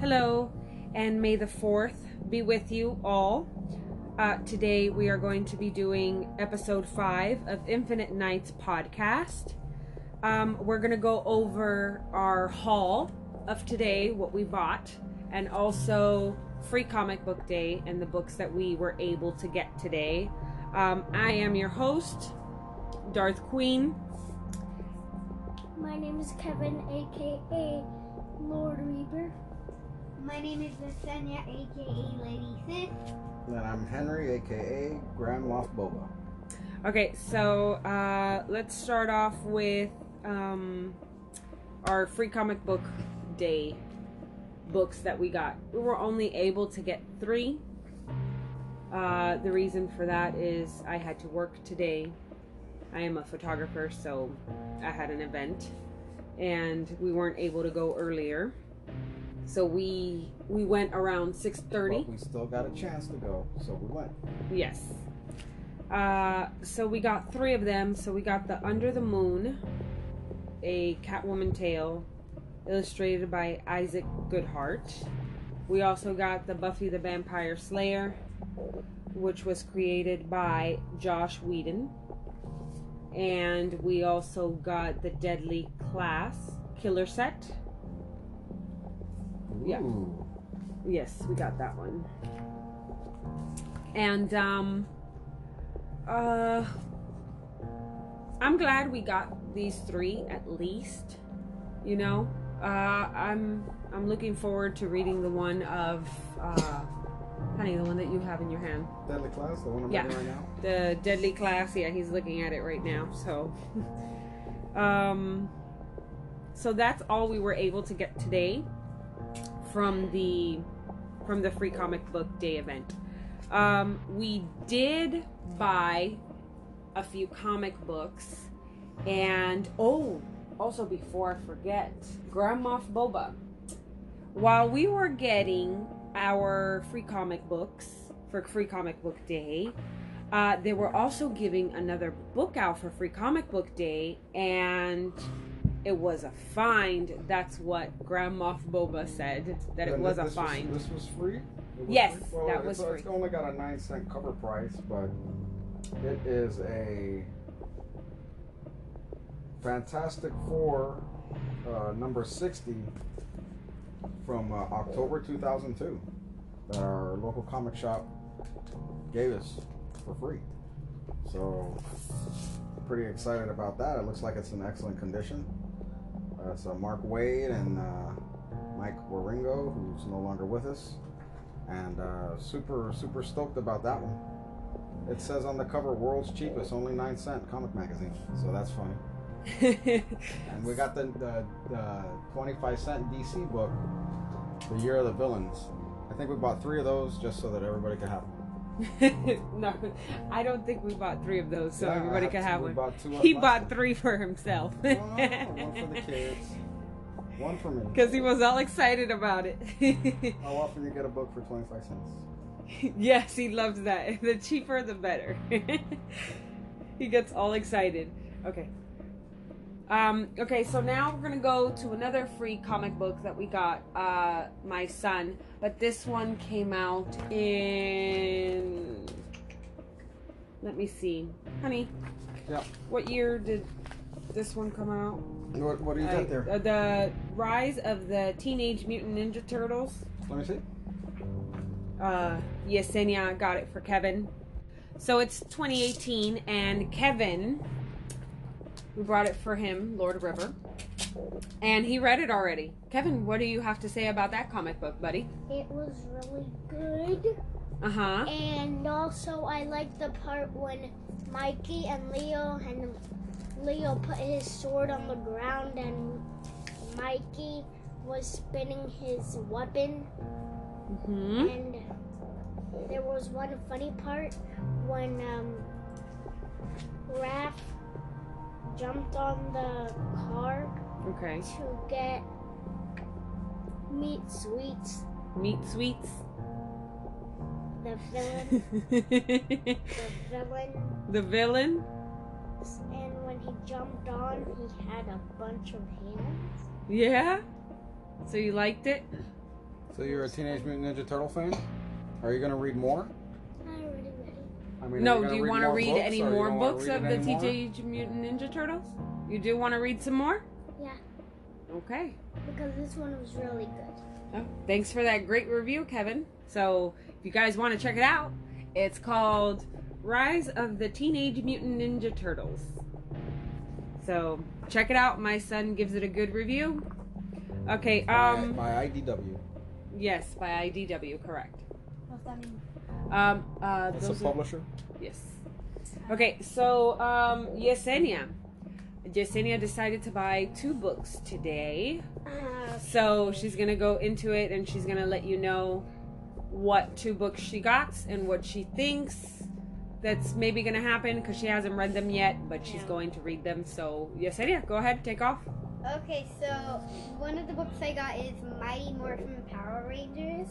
Hello, and may the 4th be with you all. Uh, today we are going to be doing episode 5 of Infinite Nights podcast. Um, we're going to go over our haul of today, what we bought, and also free comic book day and the books that we were able to get today. Um, I am your host, Darth Queen. My name is Kevin, aka Lord Reaper. My name is Yesenia, aka Lady Sith. And I'm Henry, aka Grand Moff Boba. Okay, so uh, let's start off with um, our free comic book day books that we got. We were only able to get three. Uh, the reason for that is I had to work today. I am a photographer, so I had an event, and we weren't able to go earlier. So we we went around six thirty. But we still got a chance to go, so we went. Yes. Uh, so we got three of them. So we got the Under the Moon, a Catwoman tale, illustrated by Isaac Goodhart. We also got the Buffy the Vampire Slayer, which was created by Joss Whedon. And we also got the Deadly Class killer set. Yeah. Ooh. Yes, we got that one. And um uh I'm glad we got these 3 at least. You know, uh I'm I'm looking forward to reading the one of uh honey, the one that you have in your hand. Deadly Class, the one I'm Yeah. reading right now. The Deadly Class, yeah, he's looking at it right now. So um so that's all we were able to get today from the from the free comic book day event. Um, we did buy a few comic books, and oh, also before I forget, Grand Moff Boba. While we were getting our free comic books for free comic book day, uh, they were also giving another book out for free comic book day, and it was a find. That's what Grand Moff Boba said that it was a find. this was free? Was Yes, free? Well, that it's- was It's free. only got a 9 cent cover price, but it is a Fantastic Four uh, number 60 from uh, October 2002 that our local comic shop gave us for free. So, pretty excited about that. It looks like it's in excellent condition. It's uh, Mark Waid and uh, Mike Wieringo, who's no longer with us, and uh, super super stoked about that one. It says on the cover, "World's cheapest, only nine cent comic magazine," so that's funny. And we got the the, the twenty five cent DC book, "The Year of the Villains." I think we bought three of those just so that everybody could have them. no, I don't think we bought three of those, so Yeah, everybody could have one. bought He bought time. three for himself. No, no, no, one for the kids, one for me. Because he was all excited about it. How often you get a book for twenty five cents? yes, he loves that. The cheaper, the better. he gets all excited. Okay. Um, okay, so now we're gonna go to another free comic book that we got, uh, my son. But this one came out in. Let me see, honey. Yeah. What year did this one come out? What, what do you I- got there? uh, the Rise of the Teenage Mutant Ninja Turtles. Let me see. Uh, Yesenia got it for Kevin. So it's 2018, and Kevin, we brought it for him, Lord River, and he read it already. Kevin, what do you have to say about that comic book, buddy? It was really good. Uh huh. And also, I liked the part when Mikey and Leo and Leo put his sword on the ground and Mikey was spinning his weapon. hmm And there was one funny part when um, Raph jumped on the car Okay. to get Meat Sweats. Meat Sweats. The villain, the villain, the villain. and when he jumped on, he had a bunch of hands. Yeah. So you liked it? So you're a Teenage Mutant Ninja Turtle fan? Are you gonna read more? I mean, No, do you want to read books, any more books of the? Teenage Mutant Ninja Turtles? You do want to read some more? Yeah. Okay. Because this one was really good. Oh, thanks for that great review, Kevin. So, if you guys want to check it out, it's called Rise of the Teenage Mutant Ninja Turtles. So, check it out. My son gives it a good review. Okay, um, by, by IDW. yes, by IDW, correct. What's that mean? Um, uh, That's a those are- publisher. Yes. Okay, so um, Yesenia. Yesenia decided to buy two books today. Uh, So she's gonna go into it and she's gonna let you know what two books she got and what she thinks that's maybe gonna happen because she hasn't read them yet, but she's Yeah. going to read them. So Yesenia, go ahead, take off. Okay, so one of the books I got is Mighty Morphin Power Rangers.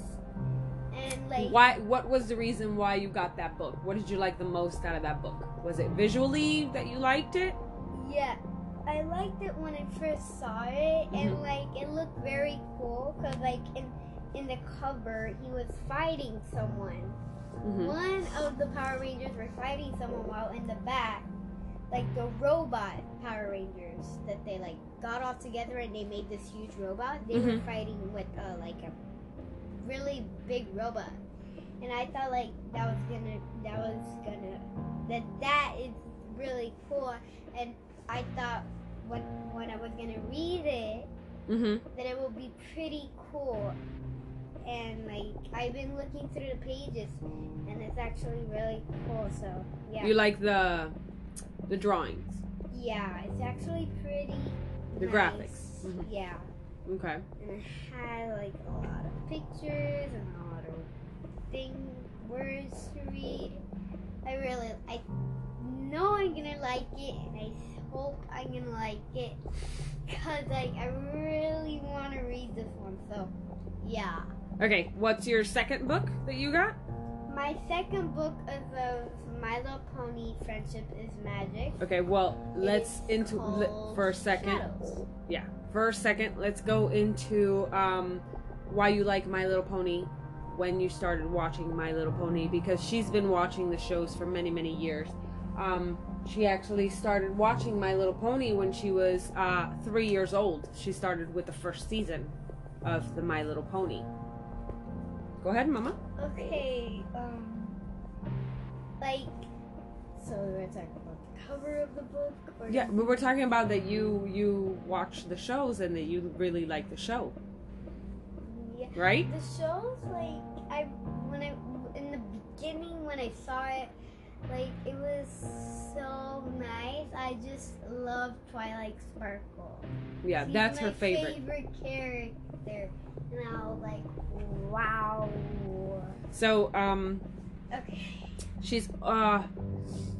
And like Why? What was the reason why you got that book? What did you like the most out of that book? Was it visually that you liked it? Yeah, I liked it when I first saw it, and like it looked very cool because like in in the cover he was fighting someone. hmm One of the Power Rangers were fighting someone while in the back, like the robot Power Rangers that they like got all together and they made this huge robot. They were Mhm. fighting with uh, like a really big robot, and I thought like that was gonna that was gonna that that is really cool, and I thought when when I was gonna read it mm-hmm. that it would be pretty cool. And like I've been looking through the pages, and it's actually really cool. So yeah, You like the the drawings? yeah, it's actually pretty. The nice. graphics. Mhm. Yeah, Okay. and it had like a lot of pictures and a lot of thing words to read. I really, I know I'm gonna like it, and I hope I'm gonna like it, cause like I really want to read this one. So yeah. Okay. What's your second book that you got? My second book of My Little Pony Friendship is Magic. Okay. Well, let's It's into called for a second. Shadows. For a second, let's go into um, why you like My Little Pony when you started watching My Little Pony because she's been watching the shows for many many years. Um, she actually started watching My Little Pony when she was uh, three years old. She started with the first season of the My Little Pony. Go ahead, Mama. Okay, um, like, so we're talking about the cover of the book? Or Yeah, we were talking about that you you watch the shows and that you really like the show, Yeah. right? The show's like, I, when I, in the beginning when I saw it, like, it was so nice. I just love Twilight Sparkle. Yeah, She's that's her favorite. favorite character. And I was like, wow. So, um, Okay. she's uh,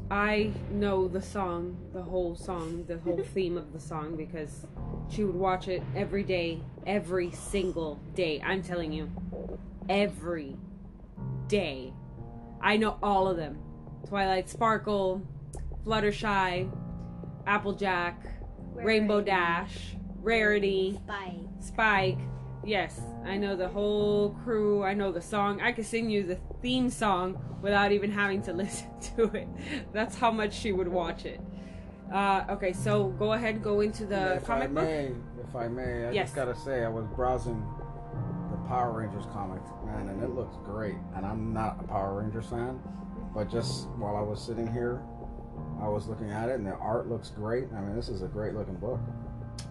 I know the song, the whole song, the whole theme of the song because she would watch it every day, every single day. I'm telling you, every day. I know all of them. Twilight Sparkle, Fluttershy, Applejack, Rainbow Dash, Rarity, Bye. Spike. Yes, I know the whole crew. I know the song. I could sing you the theme song without even having to listen to it. That's how much she would watch it. Uh, okay, so go ahead, go into the if comic I book. may, if I may, I Yes. just gotta say I was browsing the Power Rangers comic, man, and it looks great. And I'm not a Power Rangers fan, but just while I was sitting here, I was looking at it, and the art looks great. I mean, this is a great looking book.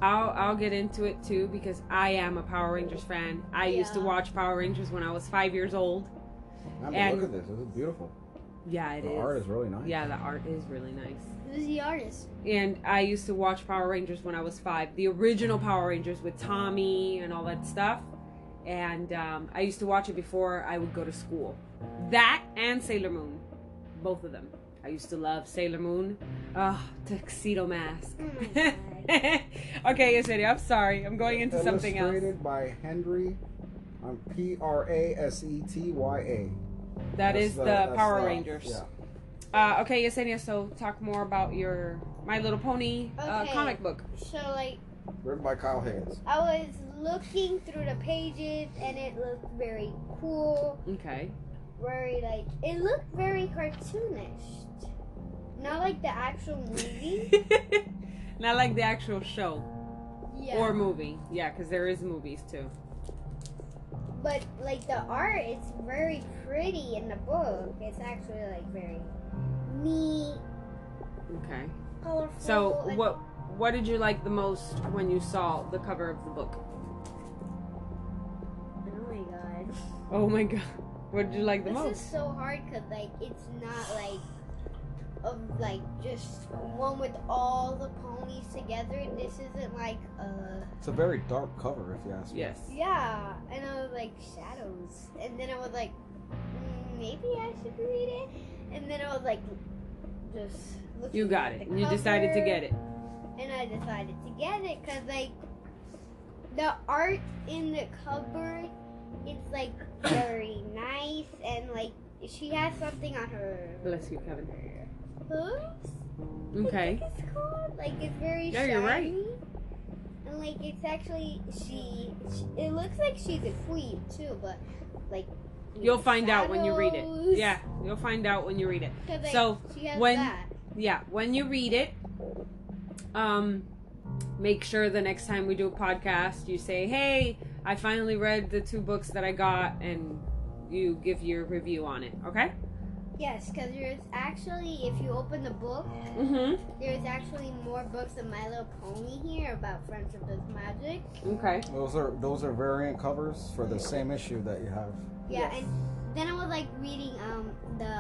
I'll I'll get into it too because I am a Power Rangers fan. I used to watch Power Rangers when I was five years old. I mean, And- look at this. This is beautiful. Yeah, it is. the art is really nice. Yeah, the art is really nice. Who's the artist? And I used to watch Power Rangers when I was five, the original Power Rangers with Tommy and all that stuff. And um, I used to watch it before I would go to school. That and Sailor Moon, both of them. I used to love Sailor Moon. Ugh, tuxedo mask. Oh my God. okay, Yesenia, I'm sorry. I'm going into something else. Illustrated by Hendry, um, P R A S E T Y A. That That's is the, that's Power the- Rangers. Yeah. Uh, okay, Yesenia, so talk more about your My Little Pony uh, comic book. So like Written by Kyle Higgins. I was looking through the pages and it looked very cool. Okay. Very like it looked very cartoonish. Not like the actual movie. Not like the actual show yeah. or movie. Yeah, because there is movies too. but like the art it's very pretty in the book. It's actually like very neat, Okay. colorful. So what what did you like the most when you saw the cover of the book? Oh my god. Oh my god. What did you like the This most? This is so hard because like it's not like of like just one with all the ponies together. This isn't like a. It's a very dark cover, if you ask me. Yes. yeah, and I was like shadows, and then I was like mm, maybe I should read it, and then I was like just You got it. you decided to get it. and I decided to get it because like the art in the cover, it's like very nice and like she has something on her Bless you, Kevin. hooves. Okay. I think it's called like it's very Yeah, you're right. And like it's actually she, she. It looks like she's a queen too, but like You'll find out when you read it. Yeah, you'll find out when you read it. like, So, when- that. Yeah, when you read it, um, make sure the next time we do a podcast, you say, "Hey, I finally read the two books that I got," and you give your review on it. Okay? Yes, because there's actually, if you open the book, Mm-hmm. there's actually more books than My Little Pony here about Friendship is Magic. Okay. Those are those are variant covers for the same issue that you have. Yeah, Yes. and then I was like reading um the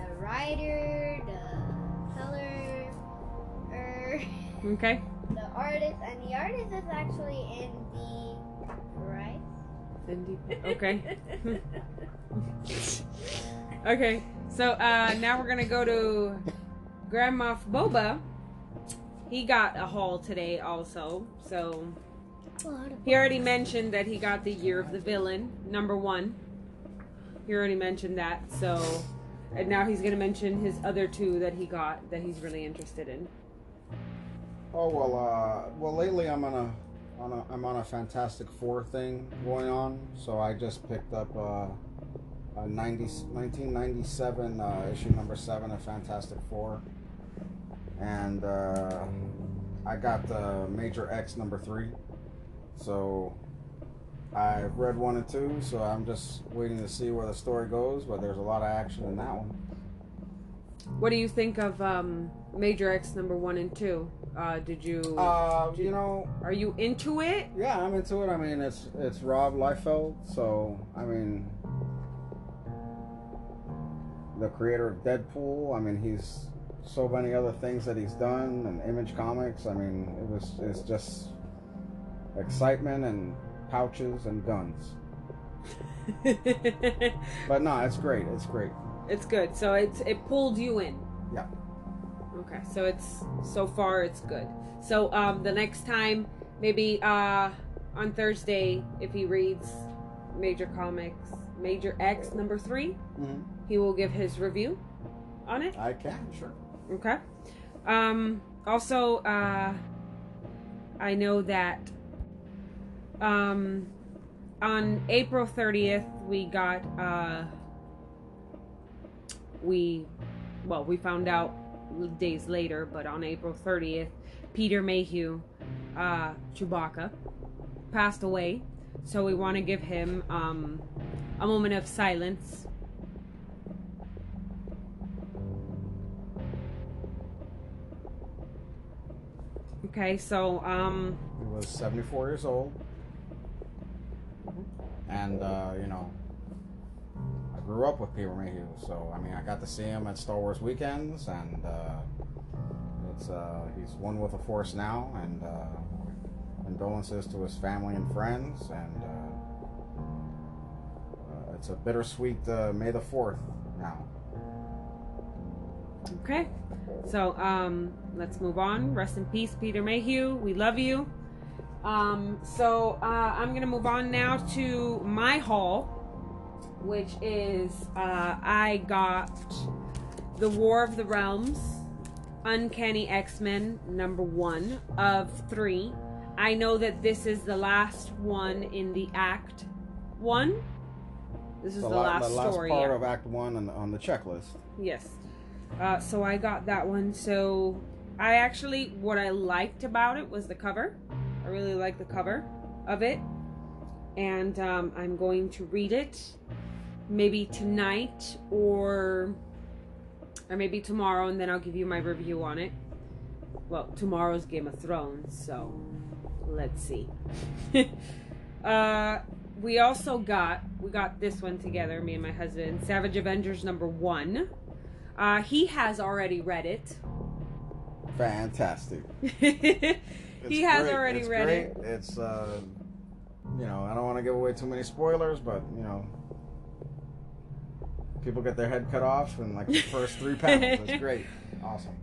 the writer, the color, er, Okay. The artist, and the artist is actually in the right. Cindy. Okay. Okay. So uh, now we're gonna go to Grand Moff Boba. He got a haul today also. So he already mentioned that he got the Year of the Villain number one. He already mentioned that. So and now he's gonna mention his other two that he got that he's really interested in. Oh well, uh, well lately I'm on a on a I'm on a Fantastic Four thing going on, so I just picked up uh, a 90, 1997 uh, issue number seven of Fantastic Four, and uh, I got the Major X number three, so I've read one and two, so I'm just waiting to see where the story goes. But there's a lot of action in that one. What do you think of um, Major X number one and two? Uh, did you Uh, you know, are you into it? Yeah, I'm into it. I mean, it's it's Rob Liefeld, so I mean, the creator of Deadpool. I mean, he's so many other things that he's done, and Image Comics. I mean, it was it's just excitement and pouches and guns. But no, it's great. It's great. It's good. So it's it pulled you in. Yeah. Okay. So it's so far it's good. So um the next time maybe uh on Thursday if he reads Major Comics Major X number 3, Mhm. he will give his review on it. I can sure. Okay. Um also uh I know that um on April 30th we got uh we well we found out days later but on April 30th Peter Mayhew uh Chewbacca passed away. So we want to give him um a moment of silence. Okay, so um He was 74 years old. And, uh, you know, grew up with Peter Mayhew, so, I mean, I got to see him at Star Wars weekends, and uh, it's uh, he's one with the Force now, and uh, condolences to his family and friends, and uh, uh, it's a bittersweet uh, May the 4th now. Okay. So, um, let's move on. Rest in peace, Peter Mayhew. We love you. Um, so, I'm to move on now to my haul, which is uh, I got The War of the Realms Uncanny X Men number one of three. I know that this is the last one in the act one. This is the, la- last, the last story. part yeah. of Act One on the, on the checklist. Yes. Uh, so I got that one. So I actually, what I liked about it was the cover. I really like the cover of it. And um, I'm going to read it maybe tonight or or maybe tomorrow and then I'll give you my review on it. Well, tomorrow's Game of Thrones, so let's see. uh we also got we got this one together, me and my husband, Savage Avengers number 1. Uh he has already read it. Fantastic. he has great. already it's read great. it. It's uh, you know, I don't want to give away too many spoilers, but you know, people get their head cut off in like the first three panels. It's great, awesome.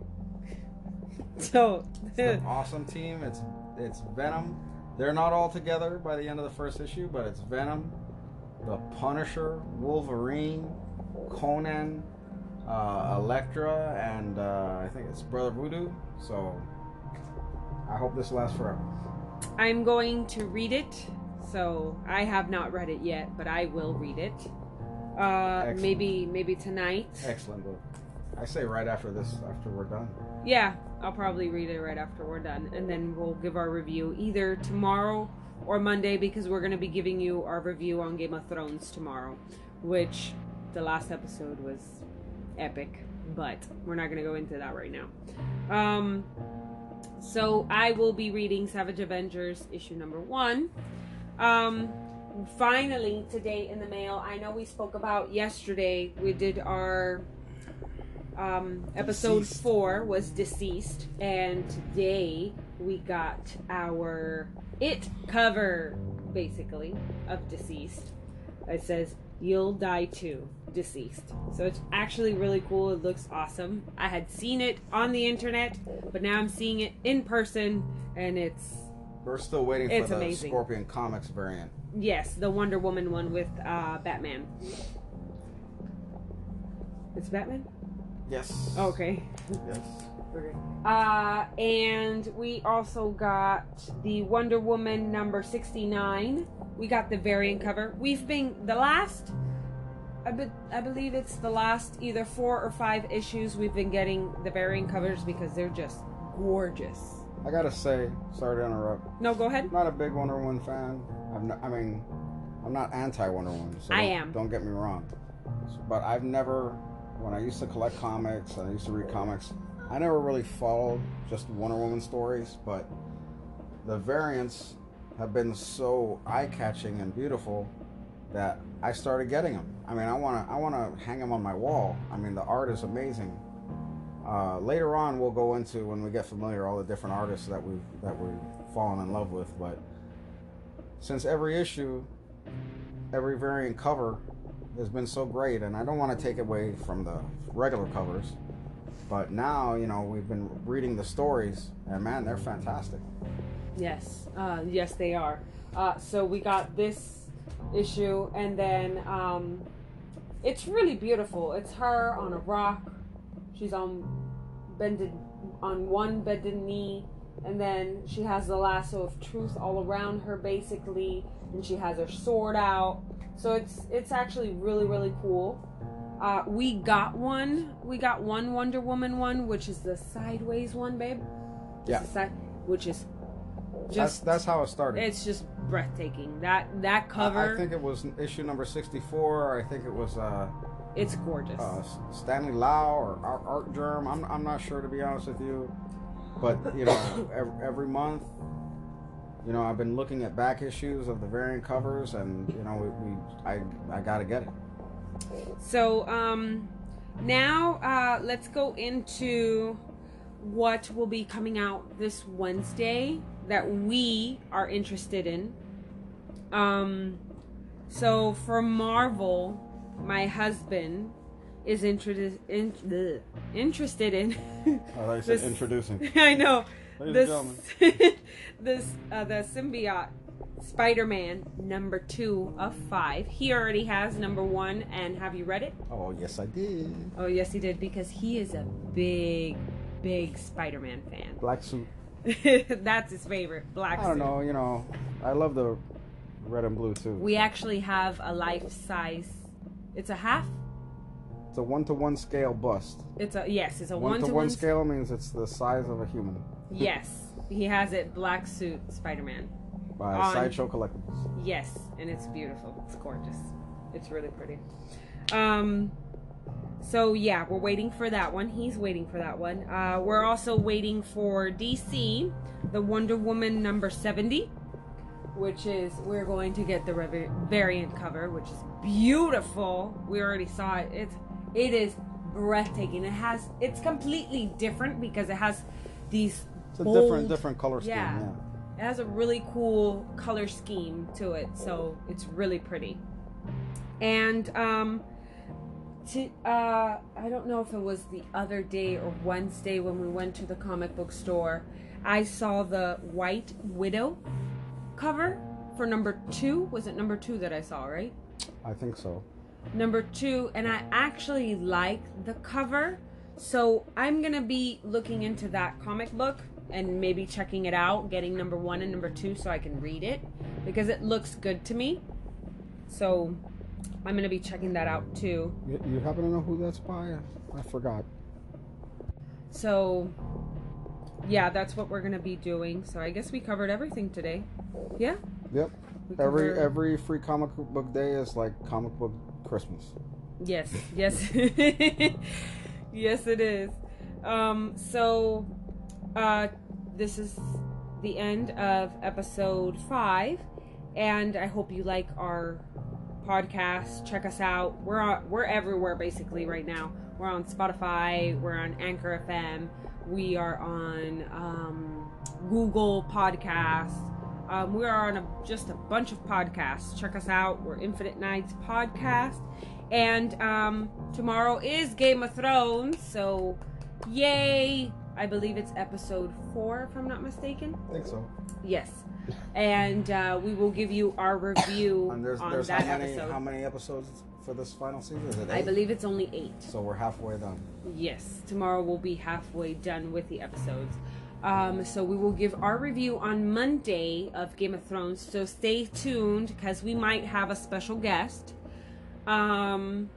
So It's an awesome team. It's it's Venom. They're not all together by the end of the first issue, but it's Venom, the Punisher, Wolverine, Conan, uh, Elektra, and uh, I think it's Brother Voodoo. So I hope this lasts forever. I'm going to read it. So I have not read it yet, but I will read it. Uh, maybe maybe tonight. Excellent book. I say right after this, after we're done. Yeah, I'll probably read it right after we're done, and then we'll give our review either tomorrow or Monday because we're going to be giving you our review on Game of Thrones tomorrow, which the last episode was epic, but we're not going to go into that right now. Um, so I will be reading Savage Avengers issue number one. Um, finally, today in the mail, I know we spoke about yesterday. We did our um, episode DCeased. four was deceased, and today we got our it cover, basically, of DCeased. It says "You'll die too." DCeased. So it's actually really cool. It looks awesome. I had seen it on the internet, but now I'm seeing it in person, and it's We're still waiting for It's the amazing. Scorpion Comics variant. Yes, the Wonder Woman one with uh, Batman. It's Batman. Yes. Okay. Yes. Okay. Uh, and we also got the Wonder Woman number 69. We got the variant cover. We've been, the last, I, be, I believe it's the last either four or five issues we've been getting the variant covers because they're just gorgeous. I gotta say, sorry to interrupt. No, go ahead. Not a big Wonder Woman fan. I'm not, I mean, I'm not anti Wonder Woman. So I don't- am. Don't get me wrong. But I've never, when I used to collect comics and I used to read comics, I never really followed just Wonder Woman stories. But the variants have been so eye-catching and beautiful that I started getting them. I mean, I wanna, I wanna hang them on my wall. I mean, the art is amazing. Uh, later on, we'll go into when we get familiar all the different artists that we've that we've fallen in love with. But since every issue, every variant cover has been so great, and I don't want to take away from the regular covers, but now you know we've been reading the stories, and man, they're fantastic. Yes, uh, yes, they are. Uh, so we got this issue, and then um, it's really beautiful. It's her on a rock. She's on bended on one bended knee, and then she has the lasso of truth all around her, basically, and she has her sword out. So it's it's actually really really cool. Uh, we got one. We got one Wonder Woman one, which is the sideways one, babe. Yeah. side, which is just that's how it started. it's just breathtaking. That that cover, I, think it was issue number sixty-four. I think it was uh, it's gorgeous. uh, Stanley Lau or Art, Artgerm. I'm I'm not sure to be honest with you, but you know every, every month. You know, I've been looking at back issues of the variant covers, and you know, we, we I I gotta get it. So um, now uh, let's go into what will be coming out this Wednesday that we are interested in. Um, so for Marvel, my husband is interested in bleh, interested in. Oh, I thought you said This- introducing. I know. Ladies this and gentlemen. this uh, the symbiote Spider-Man number two of five. He already has number one, and have you read it? Oh yes, I did. Oh yes, he did because he is a big, big Spider-Man fan. Black suit. That's his favorite. Black I don't suit. know. You know, I love the red and blue too. We actually have a life size. It's a half. It's a one to one scale bust. It's a yes. It's a One one to to one scale means it's the size of a human. Yes, he has it. Black suit Spider-Man. By On- Sideshow Collectibles. Yes, and it's beautiful. It's gorgeous. It's really pretty. Um so yeah, we're waiting for that one. He's waiting for that one. Uh we're also waiting for DC, the Wonder Woman number 70, which is we're going to get the variant cover, which is beautiful. We already saw it. It's it is breathtaking. It has it's completely different because it has these It's a different different color scheme. Yeah. Yeah. it has a really cool color scheme to it, so it's really pretty. And um, to, uh, I don't know if it was the other day or Wednesday when we went to the comic book store. I saw the White Widow cover for number two. Was it number two that I saw? Right, I think so. Number two, and I actually like the cover. So I'm gonna be looking into that comic book and maybe checking it out, getting number one and number two so I can read it because it looks good to me. So I'm gonna be checking that out too. You, you happen to know who that's by? I forgot. So yeah, that's what we're gonna be doing. So I guess we covered everything today. Yeah. Yep. Every every free comic book day is like comic book Christmas. Yes, yes, yes, it is. Um, so, uh, this is the end of episode five, and I hope you like our podcast. Check us out. We're on, we're everywhere basically right now. We're on Spotify. We're on Anchor FM. We are on um, Google Podcasts. Um, we are on a, just a bunch of podcasts. Check us out. We're Infinite Nights Podcast. And um, tomorrow is Game of Thrones, so yay! I believe it's episode four, if I'm not mistaken. I think so. Yes, and uh, we will give you our review And there's on there's that how many episode. how many episodes for this final season? Is it I believe it's only eight. So we're halfway done. Yes, tomorrow we'll be halfway done with the episodes. Um, so we will give our review on Monday of Game of Thrones. So stay tuned because we might have a special guest. Um,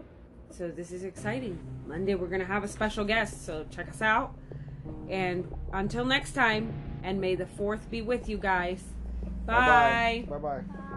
so this is exciting. Monday we're gonna have a special guest. So check us out. And until next time, and may the fourth be with you guys. Bye. Bye bye. Bye.